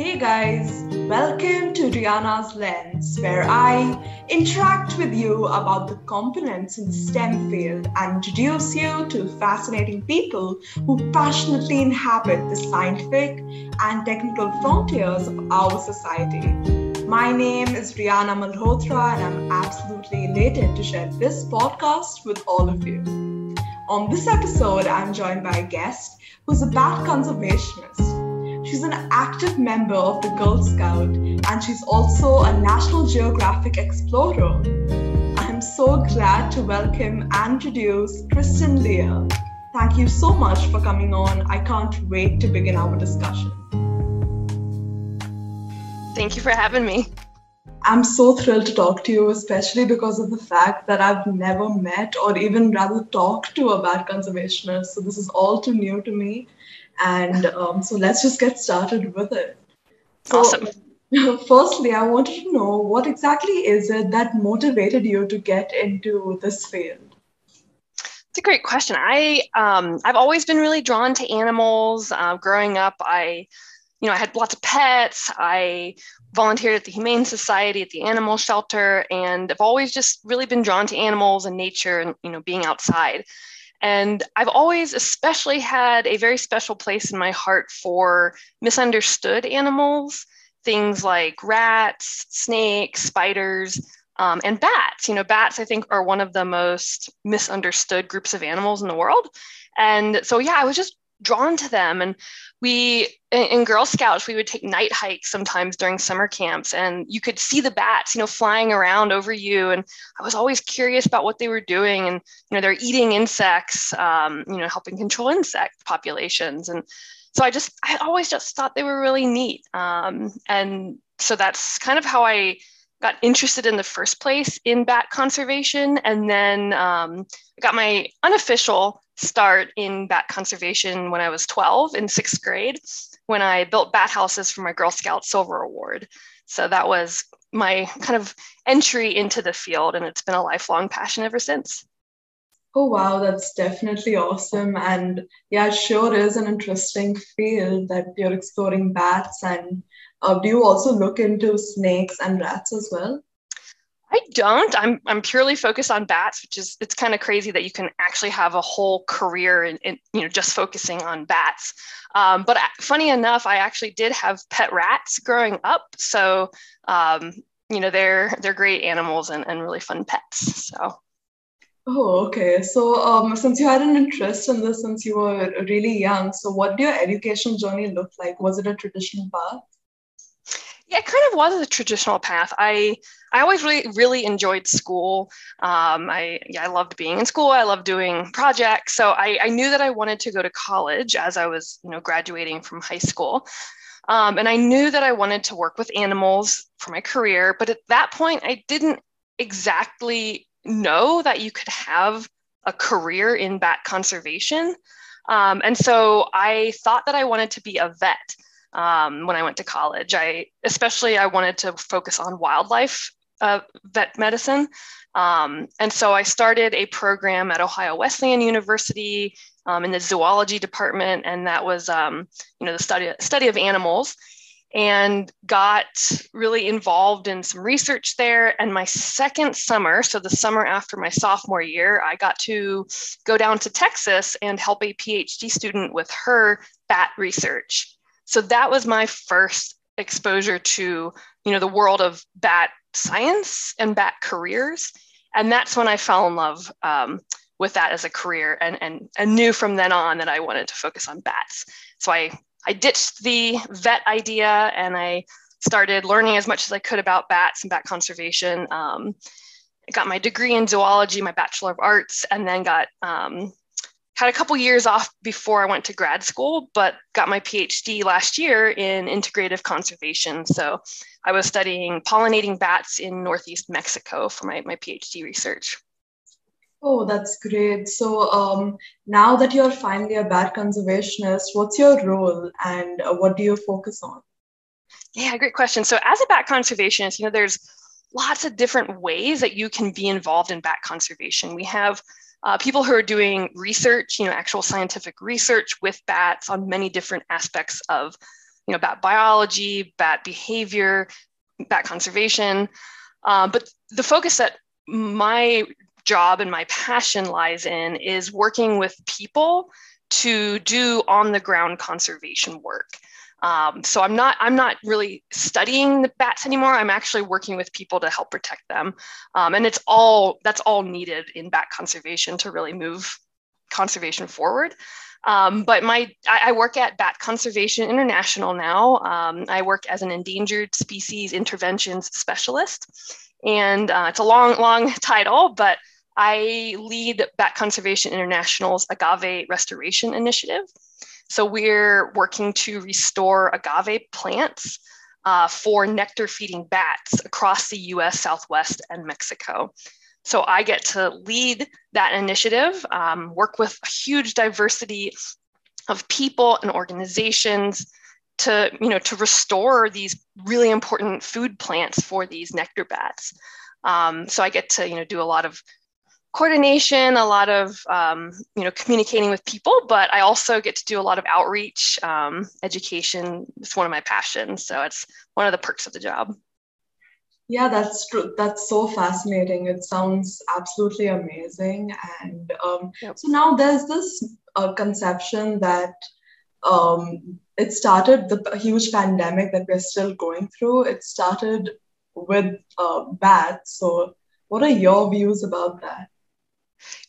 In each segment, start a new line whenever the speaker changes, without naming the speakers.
Hey guys, welcome to Rihanna's Lens, where I interact with you about the components in the STEM field and introduce you to fascinating people who passionately inhabit the scientific and technical frontiers of our society. My name is Rihanna Malhotra, and I'm absolutely elated to share this podcast with all of you. On this episode, I'm joined by a guest who's a bat conservationist She's an active member of the Girl Scout and she's also a National Geographic explorer. I'm so glad to welcome and introduce Kristen Lear. Thank you so much for coming on. I can't wait to begin our discussion.
Thank you for having me.
I'm so thrilled to talk to you, especially because of the fact that I've never met or even rather talked to a bat conservationist. So this is all too new to me. And um, so let's just get started with it.
So, awesome.
Firstly, I wanted to know what exactly is it that motivated you to get into this field?
It's a great question. I um, I've always been really drawn to animals. Uh, growing up, I you know I had lots of pets. I volunteered at the Humane Society at the animal shelter, and I've always just really been drawn to animals and nature and you know being outside. And I've always especially had a very special place in my heart for misunderstood animals, things like rats, snakes, spiders, um, and bats. You know, bats, I think, are one of the most misunderstood groups of animals in the world. And so, yeah, I was just drawn to them. And we in, Girl Scouts, we would take night hikes sometimes during summer camps, and you could see the bats, you know, flying around over you. And I was always curious about what they were doing. And you know, they're eating insects, um, you know, helping control insect populations. And so I just, I always just thought they were really neat. Um, and so that's kind of how I got interested in the first place in bat conservation. And then um, got my unofficial start in bat conservation when I was 12 in sixth grade when I built bat houses for my Girl Scout Silver Award. So that was my kind of entry into the field, and it's been a lifelong passion ever since.
Oh, wow, that's definitely awesome. And yeah, it sure is an interesting field that you're exploring bats. And uh, do you also look into snakes and rats as well?
I don't. I'm I'm purely focused on bats, which is it's kind of crazy that you can actually have a whole career in, in you know just focusing on bats. Um, but funny enough, I actually did have pet rats growing up, so um, you know they're they're great animals and, and really fun pets. So.
Oh, okay. So, um, since you had an interest in this since you were really young, so what did your education journey look like? Was it a traditional path?
Yeah, it kind of was a traditional path. I I always really really enjoyed school. Um, I yeah, I loved being in school. I loved doing projects. So I, I knew that I wanted to go to college as I was you know graduating from high school. Um, and I knew that I wanted to work with animals for my career. But at that point, I didn't exactly know that you could have a career in bat conservation. Um, and so I thought that I wanted to be a vet um, when I went to college. I especially I wanted to focus on wildlife uh, vet medicine, um, and so I started a program at Ohio Wesleyan University um, in the zoology department, and that was um, you know the study study of animals. And got really involved in some research there. And my second summer, so the summer after my sophomore year, I got to go down to Texas and help a PhD student with her bat research so that was my first exposure to you know the world of bat science and bat careers. And that's when i fell in love um, with that as a career and, and and knew from then on that i wanted to focus on bats. So i i ditched the vet idea and i started learning as much as i could about bats and bat conservation. Um, I got my degree in zoology my bachelor of arts and then got um, had a couple years off before I went to grad school, but got my PhD last year in integrative conservation. So I was studying pollinating bats in Northeast Mexico for my, my PhD research.
Oh, that's great. So um, now that you're finally a bat conservationist, what's your role and uh, what do you focus on?
Yeah, great question. So as a bat conservationist, you know, there's lots of different ways that you can be involved in bat conservation. We have uh, people who are doing research, you know, actual scientific research with bats on many different aspects of, you know, bat biology, bat behavior, bat conservation. Uh, but the focus that my job and my passion lies in is working with people to do on the ground conservation work. Um, so I'm not I'm not really studying the bats anymore. I'm actually working with people to help protect them, um, and it's all that's all needed in bat conservation to really move conservation forward. Um, but my I, I, work at Bat Conservation International now. Um, I work as an endangered species interventions specialist, and uh, it's a long long title, but I lead Bat Conservation International's agave restoration initiative. So we're working to restore agave plants uh, for nectar feeding bats across the US, Southwest, and Mexico. So I get to lead that initiative, um, work with a huge diversity of people and organizations to, you know, to restore these really important food plants for these nectar bats. Um, so I get to, you know, do a lot of coordination, a lot of um, you know communicating with people, but I also get to do a lot of outreach, um, education. It's one of my passions, so it's one of the perks of the job.
Yeah, that's true. That's so fascinating. It sounds absolutely amazing. And um, yep. so now there's this uh, conception that um, it started the huge pandemic that we're still going through. It started with uh, bats. So, what are your views about that?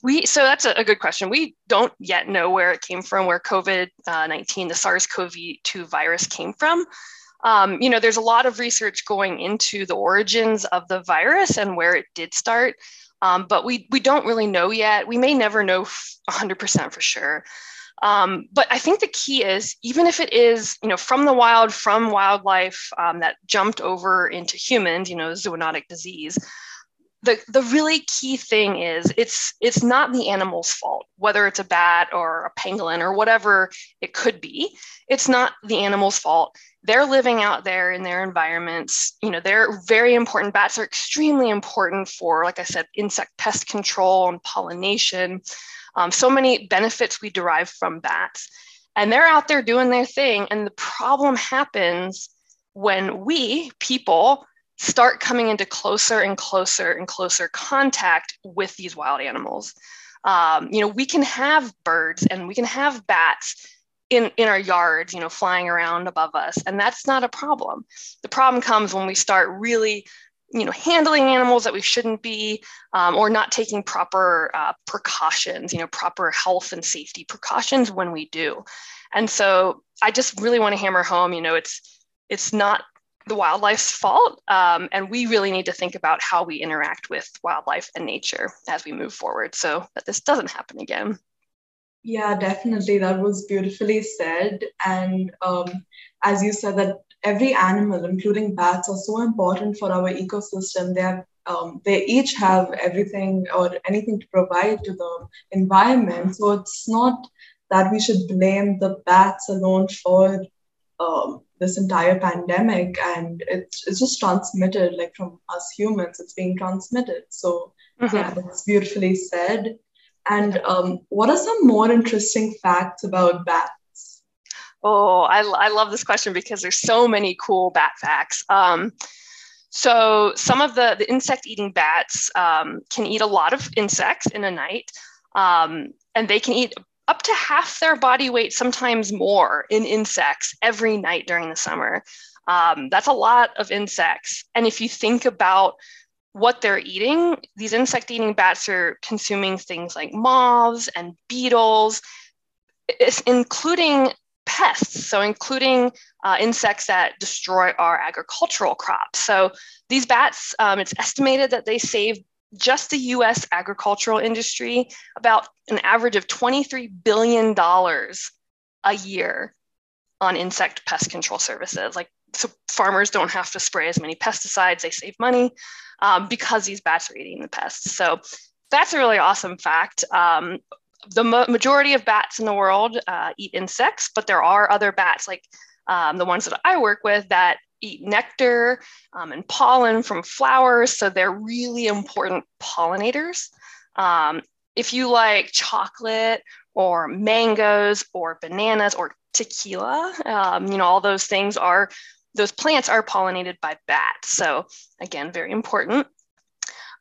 We so that's a, good question. We don't yet know where it came from, where COVID uh, nineteen, the SARS-CoV-2 virus came from. Um, you know, there's a lot of research going into the origins of the virus and where it did start, um, but we we don't really know yet. We may never know 100% for sure. Um, but I think the key is even if it is, you know, from the wild, from wildlife um, that jumped over into humans, you know, zoonotic disease the, the really key thing is it's it's not the animal's fault whether it's a bat or a pangolin or whatever it could be. It's not the animal's fault. They're living out there in their environments. You know they're very important. Bats are extremely important for like i said insect pest control and pollination. Um, so many benefits we derive from bats. And they're out there doing their thing. And the problem happens when we people start coming into closer and closer and closer contact with these wild animals. Um, you know, we can have birds and we can have bats in, in our yards, you know, flying around above us, and that's not a problem. The problem comes when we start really, you know, handling animals that we shouldn't be, um, or not taking proper uh, precautions, you know, proper health and safety precautions when we do. And so, I just really want to hammer home, you know, it's it's not the wildlife's fault. Um, and we really need to think about how we interact with wildlife and nature as we move forward so that this doesn't happen again.
Yeah, definitely. That was beautifully said. And um, as you said, that every animal, including bats, are so important for our ecosystem. They have um, they each have everything or anything to provide to the environment. So it's not that we should blame the bats alone for um, this entire pandemic and it's, it's just transmitted like from us humans it's being transmitted. So mm-hmm. yeah that's beautifully said. And um, what are some more interesting facts about bats?
Oh I, I love this question because there's so many cool bat facts. Um, so some of the, the insect eating bats um, can eat a lot of insects in a night um, and they can eat up to half their body weight, sometimes more, in insects every night during the summer. Um, that's a lot of insects. And if you think about what they're eating, these insect eating bats are consuming things like moths and beetles, including pests, so including uh, insects that destroy our agricultural crops. So these bats, um, it's estimated that they save just the US agricultural industry about an average of $23 billion a year on insect pest control services. Like, so farmers don't have to spray as many pesticides, they save money um, because these bats are eating the pests. So that's a really awesome fact. Um, the ma- majority of bats in the world uh, eat insects, but there are other bats, like um, the ones that I work with, that eat nectar um, and pollen from flowers. So they're really important pollinators. Um, if you like chocolate or mangoes or bananas or tequila. Um, you know, all those things are, those plants are pollinated by bats. So, again, very important.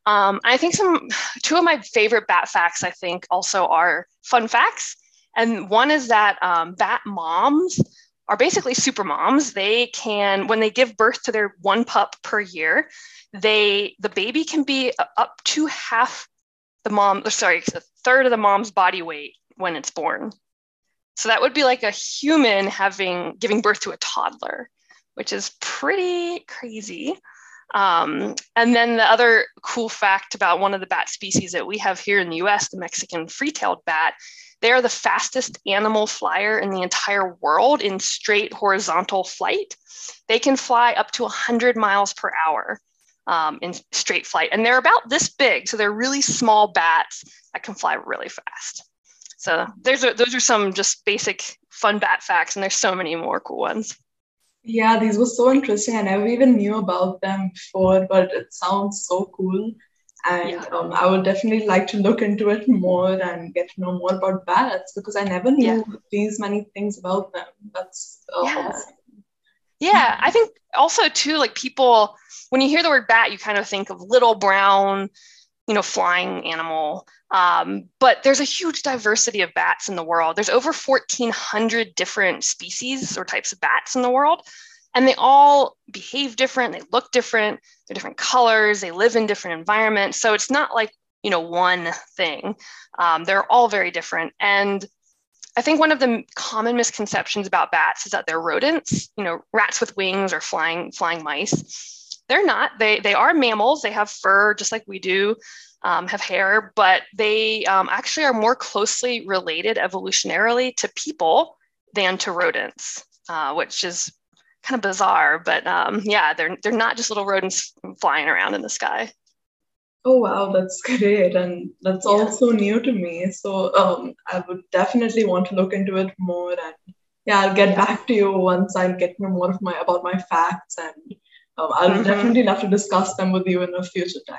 Um, I think some, two of my favorite bat facts, I think, also are fun facts. And one is that um, bat moms are basically super moms. They can, when they give birth to their one pup per year, they the baby can be up to half the mom, sorry, a third of the mom's body weight when it's born. So that would be like a human having giving birth to a toddler, which is pretty crazy. Um, and then the other cool fact about one of the bat species that we have here in the US, the Mexican free tailed bat, they are the fastest animal flyer in the entire world in straight horizontal flight. They can fly up to 100 miles per hour um, in straight flight, and they're about this big. So they're really small bats that can fly really fast. So there's a, those are some just basic fun bat facts, and there's so many more cool ones.
Yeah, these were so interesting. I never even knew about them before, but it sounds so cool. And yeah. um, I would definitely like to look into it more and get to know more about bats because I never knew yeah. these many things about them. That's uh,
yeah. Awesome. Yeah, I think also too, like people, when you hear the word bat, you kind of think of little brown, you know, flying animal. Um, but there's a huge diversity of bats in the world. There's over 1,400 different species or types of bats in the world, and they all behave different. They look different. They're different colors. They live in different environments. So it's not like you know one thing. Um, they're all very different, and I think one of the common misconceptions about bats is that they're rodents, you know, rats with wings or flying flying mice. They're not. They they are mammals. They have fur just like we do um, have hair, but they um, actually are more closely related evolutionarily to people than to rodents, uh, which is kind of bizarre. But um, yeah, they're they're not just little rodents flying around in the sky.
Oh wow, that's great, and that's yeah. also new to me. So um, I would definitely want to look into it more, and yeah, I'll get yeah. back to you once I get more of my about my facts, and um, I'll mm-hmm. definitely love to discuss them with you in a future time.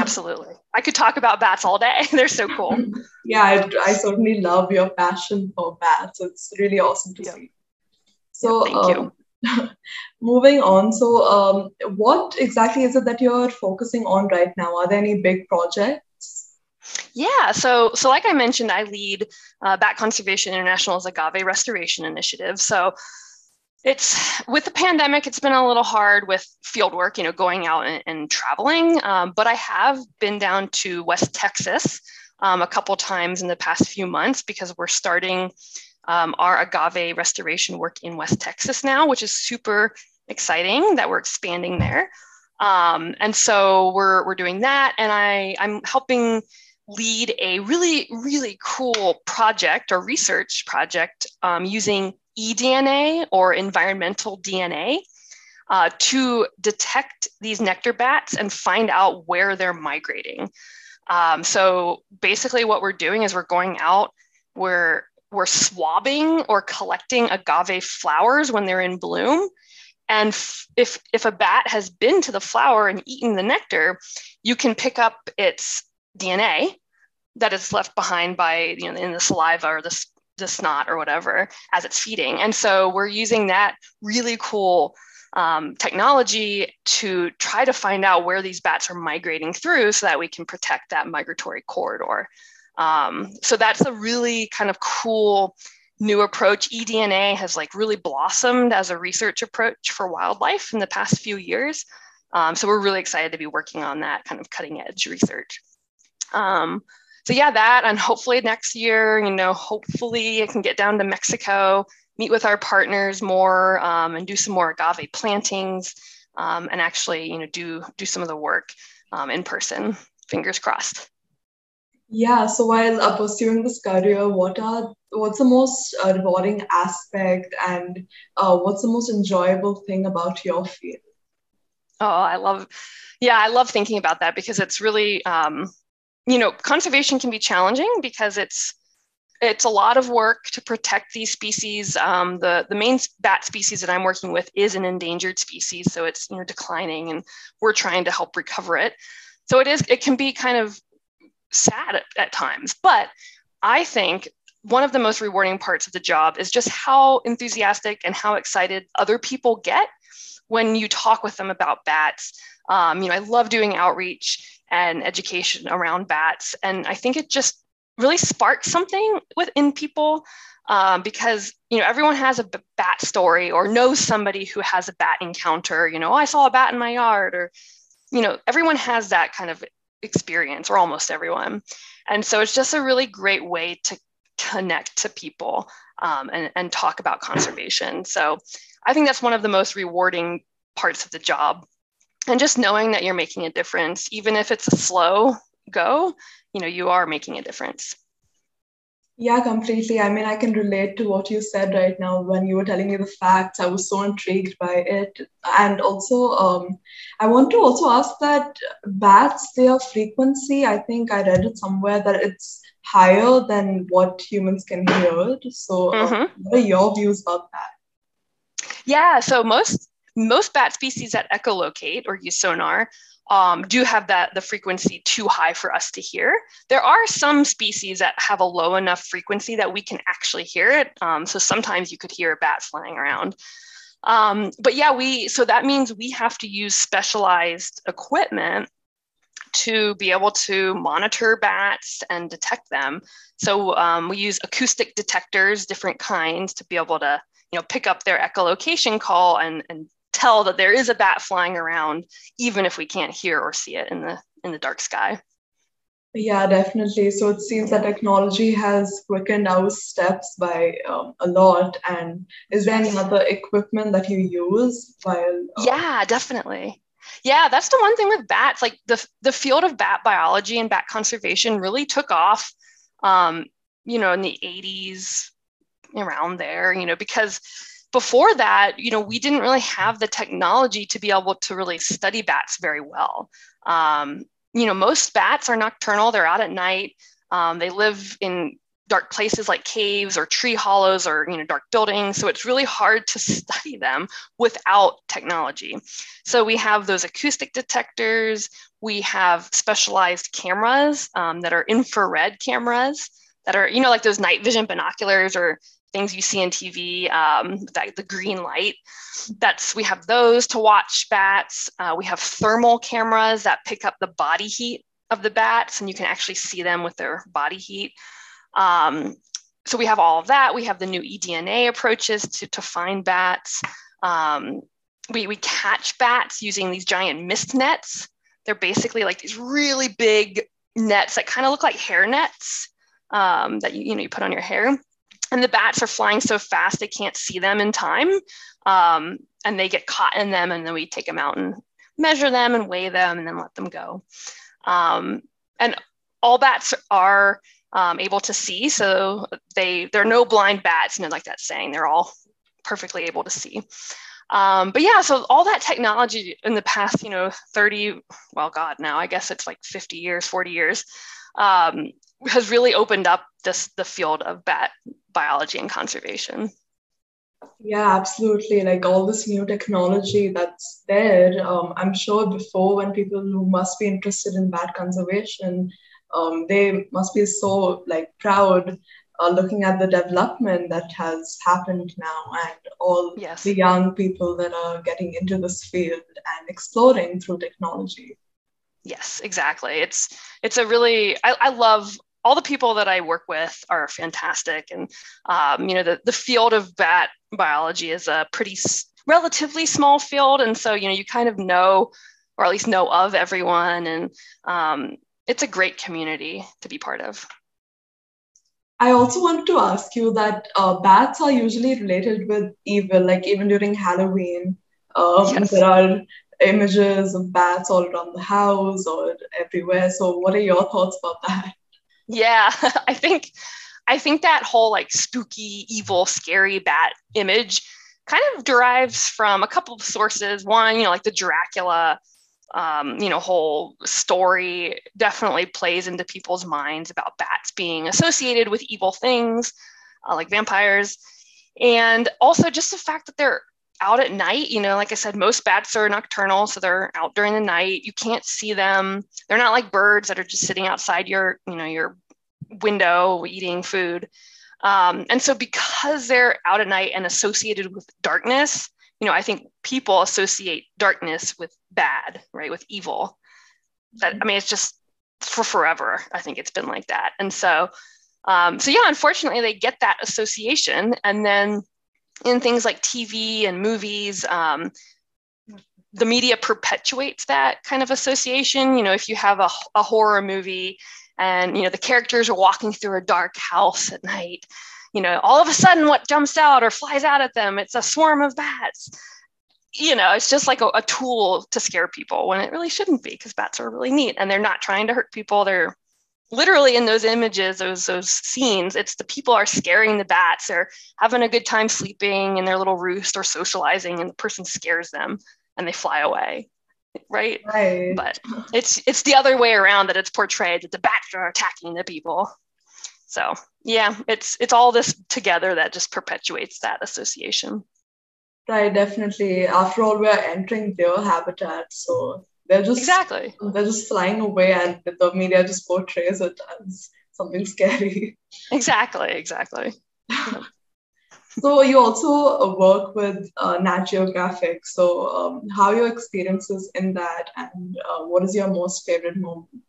Absolutely. I could talk about bats all day. They're so cool.
yeah, I, I, certainly love your passion for bats. It's really awesome to yeah. see. So,
yeah, thank um,
you. moving on. So, um, what exactly is it that you're focusing on right now? Are there any big projects?
Yeah, so so like I mentioned, I lead uh, Bat Conservation International's agave restoration initiative. So it's with the pandemic it's been a little hard with field work you know going out and, and traveling um, but i have been down to west texas um, a couple times in the past few months because we're starting um, our agave restoration work in west texas now which is super exciting that we're expanding there. Um, and so we're, we're doing that and I, i'm helping lead a really really cool project or research project um, using eDNA or environmental DNA uh, to detect these nectar bats and find out where they're migrating. Um, so basically, what we're doing is we're going out, we're we're swabbing or collecting agave flowers when they're in bloom. And if, if a bat has been to the flower and eaten the nectar, you can pick up its DNA that is left behind by you know in the saliva or the the snot or whatever as it's feeding. And so we're using that really cool um, technology to try to find out where these bats are migrating through so that we can protect that migratory corridor. Um, so that's a really kind of cool new approach. eDNA has like really blossomed as a research approach for wildlife in the past few years. Um, so we're really excited to be working on that kind of cutting edge research. Um, so yeah, that and hopefully next year, you know, hopefully I can get down to Mexico, meet with our partners more, um, and do some more agave plantings, um, and actually, you know, do do some of the work um, in person. Fingers crossed.
Yeah. So while uh, pursuing this career, what are what's the most uh, rewarding aspect, and uh, what's the most enjoyable thing about your field?
Oh, I love, yeah, I love thinking about that because it's really um, you know, conservation can be challenging because it's it's a lot of work to protect these species. Um, the the main bat species that I'm working with is an endangered species, so it's you know declining, and we're trying to help recover it. So it is it can be kind of sad at, at times, but I think one of the most rewarding parts of the job is just how enthusiastic and how excited other people get when you talk with them about bats. Um, you know, I love doing outreach and education around bats, and I think it just really sparks something within people um, because you know everyone has a bat story or knows somebody who has a bat encounter. You know, oh, I saw a bat in my yard, or you know, everyone has that kind of experience, or almost everyone. And so it's just a really great way to connect to people um, and, and talk about conservation. So I think that's one of the most rewarding parts of the job. And just knowing that you're making a difference, even if it's a slow go, you know, you are making a difference.
Yeah, completely. I mean, I can relate to what you said right now when you were telling me the facts. I was so intrigued by it. And also, um, I want to also ask that bats, their frequency, I think I read it somewhere that it's higher than what humans can hear. So, uh, mm-hmm. what are your views about that?
Yeah, so most most bat species that echolocate or use sonar um, do have that the frequency too high for us to hear. There are some species that have a low enough frequency that we can actually hear it. Um, so sometimes you could hear a bat flying around. Um, but yeah, we so that means we have to use specialized equipment to be able to monitor bats and detect them. So um, we use acoustic detectors, different kinds, to be able to you know pick up their echolocation call and, and tell that there is a bat flying around, even if we can't hear or see it in the in the dark sky.
Yeah, definitely. So it seems that technology has quickened our steps by um, a lot. And is there any other equipment that you use while?
Uh... Yeah, definitely. Yeah, that's the one thing with bats. Like the the field of bat biology and bat conservation really took off. Um, you know, in the '80s, around there. You know, because before that, you know, we didn't really have the technology to be able to really study bats very well. Um, you know, most bats are nocturnal, they're out at night. Um, they live in dark places like caves or tree hollows or you know dark buildings so it's really hard to study them without technology so we have those acoustic detectors we have specialized cameras um, that are infrared cameras that are you know like those night vision binoculars or things you see in TV, um, that, the green light. That's we have those to watch bats. Uh, we have thermal cameras that pick up the body heat of the bats, and you can actually see them with their body heat. Um, so we have all of that. We have the new eDNA approaches to, to find bats. Um, we, we catch bats using these giant mist nets. They're basically like these really big nets that kind of look like hair nets um, that you, you know you put on your hair and the bats are flying so fast they can't see them in time. Um, and they get caught in them and then we take them out and measure them and weigh them and then let them go. Um, and all bats are um, able to see. So they they're no blind bats you know like that saying they're all perfectly able to see. Um, but yeah so all that technology in the past you know 30 well god now i guess it's like 50 years 40 years um, has really opened up this the field of bat biology and conservation.
Yeah, absolutely. Like all this new technology that's there. Um, I'm sure before when people who must be interested in bat conservation, um, they must be so like proud uh, looking at the development that has happened now and all yes. the young people that are getting into this field and exploring through technology.
Yes, exactly. It's it's a really I, I love all the people that I work with are fantastic. And, um, you know, the, the field of bat biology is a pretty relatively small field. And so, you know, you kind of know, or at least know of everyone. And um, it's a great community to be part of.
I also wanted to ask you that uh, bats are usually related with evil, like even during Halloween. Um, yes. There are images of bats all around the house or everywhere. So, what are your thoughts about that?
Yeah, I think I think that whole like spooky, evil, scary bat image kind of derives from a couple of sources. One, you know, like the Dracula, um, you know, whole story definitely plays into people's minds about bats being associated with evil things, uh, like vampires, and also just the fact that they're out at night. You know, like I said, most bats are nocturnal, so they're out during the night. You can't see them. They're not like birds that are just sitting outside your, you know, your window eating food. Um, and so because they're out at night and associated with darkness, you know, I think people associate darkness with bad, right, with evil. That I mean, it's just for forever. I think it's been like that. And so, um, so yeah, unfortunately, they get that association, and then in things like TV and movies, um, the media perpetuates that kind of association. You know, if you have a, a horror movie and you know the characters are walking through a dark house at night, you know, all of a sudden what jumps out or flies out at them, it's a swarm of bats. You know, it's just like a, a tool to scare people when it really shouldn't be because bats are really neat and they're not trying to hurt people. They're literally in those images, those those scenes, it's the people are scaring the bats. They're having a good time sleeping in their little roost or socializing, and the person scares them and they fly away. Right?
right.
But it's it's the other way around that it's portrayed that the bats are attacking the people. So yeah, it's it's all this together that just perpetuates that association.
Right, definitely. After all, we are entering their habitat, so they're just
exactly
they're just flying away, and the media just portrays it as something scary.
Exactly, exactly.
so you also work with uh, Nat Geographic. So um, how are your experiences in that, and uh, what is your most favorite moment?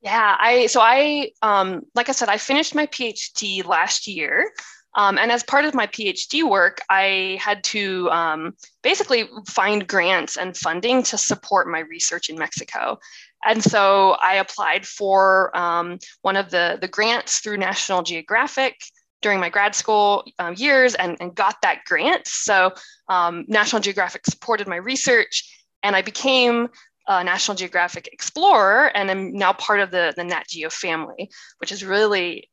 Yeah, I so I um, like I said, I finished my PhD last year. Um, and as part of my PhD work, I had to um, basically find grants and funding to support my research in Mexico. And so I applied for um, one of the, the grants through National Geographic during my grad school um, years and, and got that grant. So um, National Geographic supported my research, and I became a National Geographic explorer, and I'm now part of the, the Nat Geo family, which is really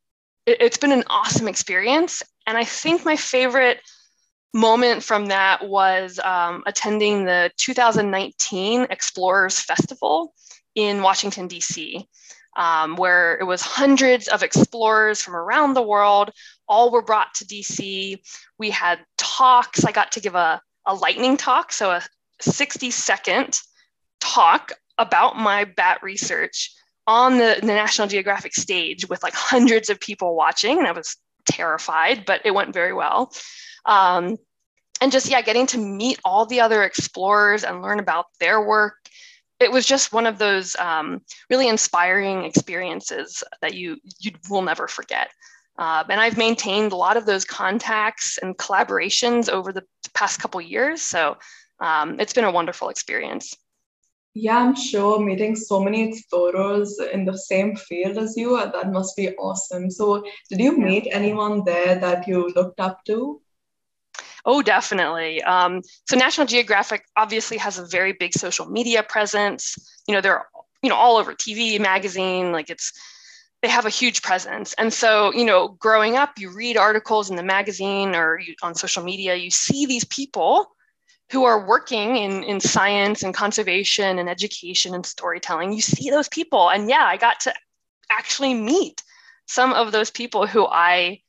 it, it's been an awesome experience. And I think my favorite moment from that was um, attending the 2019 Explorers Festival in Washington, D.C., um, where it was hundreds of explorers from around the world. All were brought to DC. We had talks. I got to give a, a lightning talk, so a 60 second talk about my bat research on the, the National Geographic stage with like hundreds of people watching. And I was terrified, but it went very well. Um, and just, yeah, getting to meet all the other explorers and learn about their work. It was just one of those um, really inspiring experiences that you you will never forget. Uh, and I've maintained a lot of those contacts and collaborations over the past couple years. So um, it's been a wonderful experience.
Yeah, I'm sure meeting so many explorers in the same field as you, uh, that must be awesome. So, did you meet anyone there that you looked up to?
Oh, definitely. Um, so, National Geographic obviously has a very big social media presence. You know, they're you know all over TV, magazine. Like it's they have a huge presence. And so, you know, growing up, you read articles in the magazine or you, on social media. You see these people who are working in, in science and conservation and education and storytelling, you see those people. And yeah, I got to actually meet some of those people who I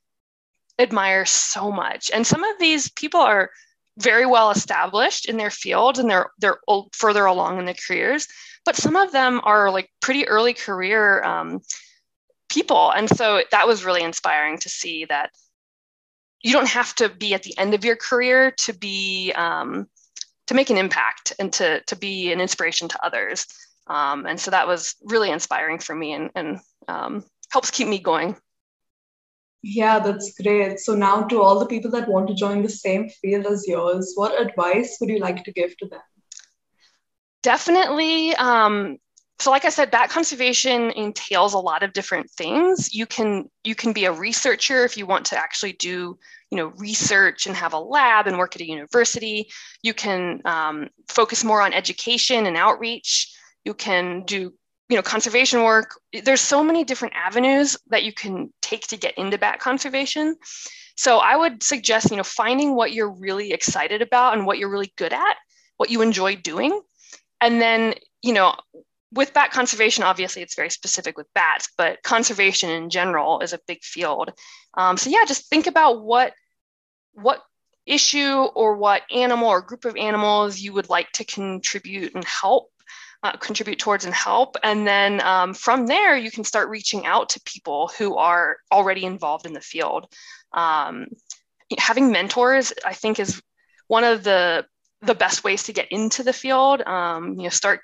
admire so much. And some of these people are very well established in their field and they're they're further along in their careers. But some of them are like pretty early career um, people, and so that was really inspiring to see that you don't have to be at the end of your career to be um, to make an impact and to to be an inspiration to others. Um, and so that was really inspiring for me and, and um, helps keep me going.
Yeah, that's great. So now to all the people that want to join the same field as yours, what advice would you like to give to them?
Definitely um, so like i said bat conservation entails a lot of different things. You can you can be a researcher if you want to actually do you know research and have a lab and work at a university. You can um, focus more on education and outreach. You can do you know conservation work. There's so many different avenues that you can take to get into bat conservation. So i would suggest you know finding what you're really excited about and what you're really good at what you enjoy doing. And then you know with bat conservation, obviously it's very specific with bats, but conservation in general is a big field. Um, so yeah, just think about what what issue or what animal or group of animals you would like to contribute and help. uh, contribute towards and help. And then um, from there, you can start reaching out to people who are already involved in the field. Um, having mentors, I think, is one of the the best ways to get into the field. Um, you know, start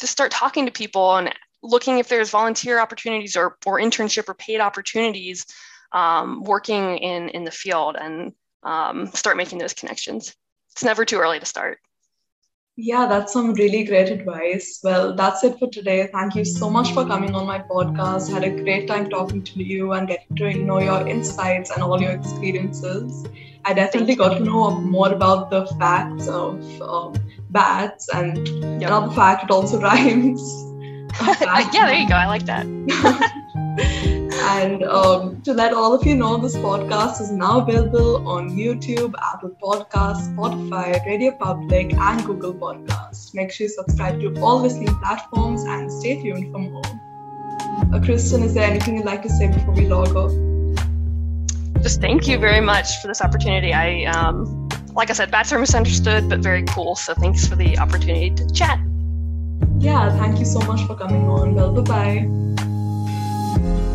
just start talking to people and looking if there's volunteer opportunities or or internship or paid opportunities um, working in in the field and um, start making those connections. It's never too early to start.
Yeah, that's some really great advice. Well, that's it for today. Thank you so much for coming on my podcast. Had a great time talking to you and getting to know your insights and all your experiences. I definitely got to know more about the facts of um, bats and yep. another fact, it also rhymes.
yeah, there you go. I like that.
And um, to let all of you know, this podcast is now available on YouTube, Apple Podcasts, Spotify, Radio Public, and Google Podcasts. Make sure you subscribe to all listening platforms and stay tuned for more. Uh, Kristen, is there anything you'd like to say before we log off?
Just thank you very much for this opportunity. I, um, like I said, bad are misunderstood, but very cool. So thanks for the opportunity to chat.
Yeah, thank you so much for coming on. Well, bye bye.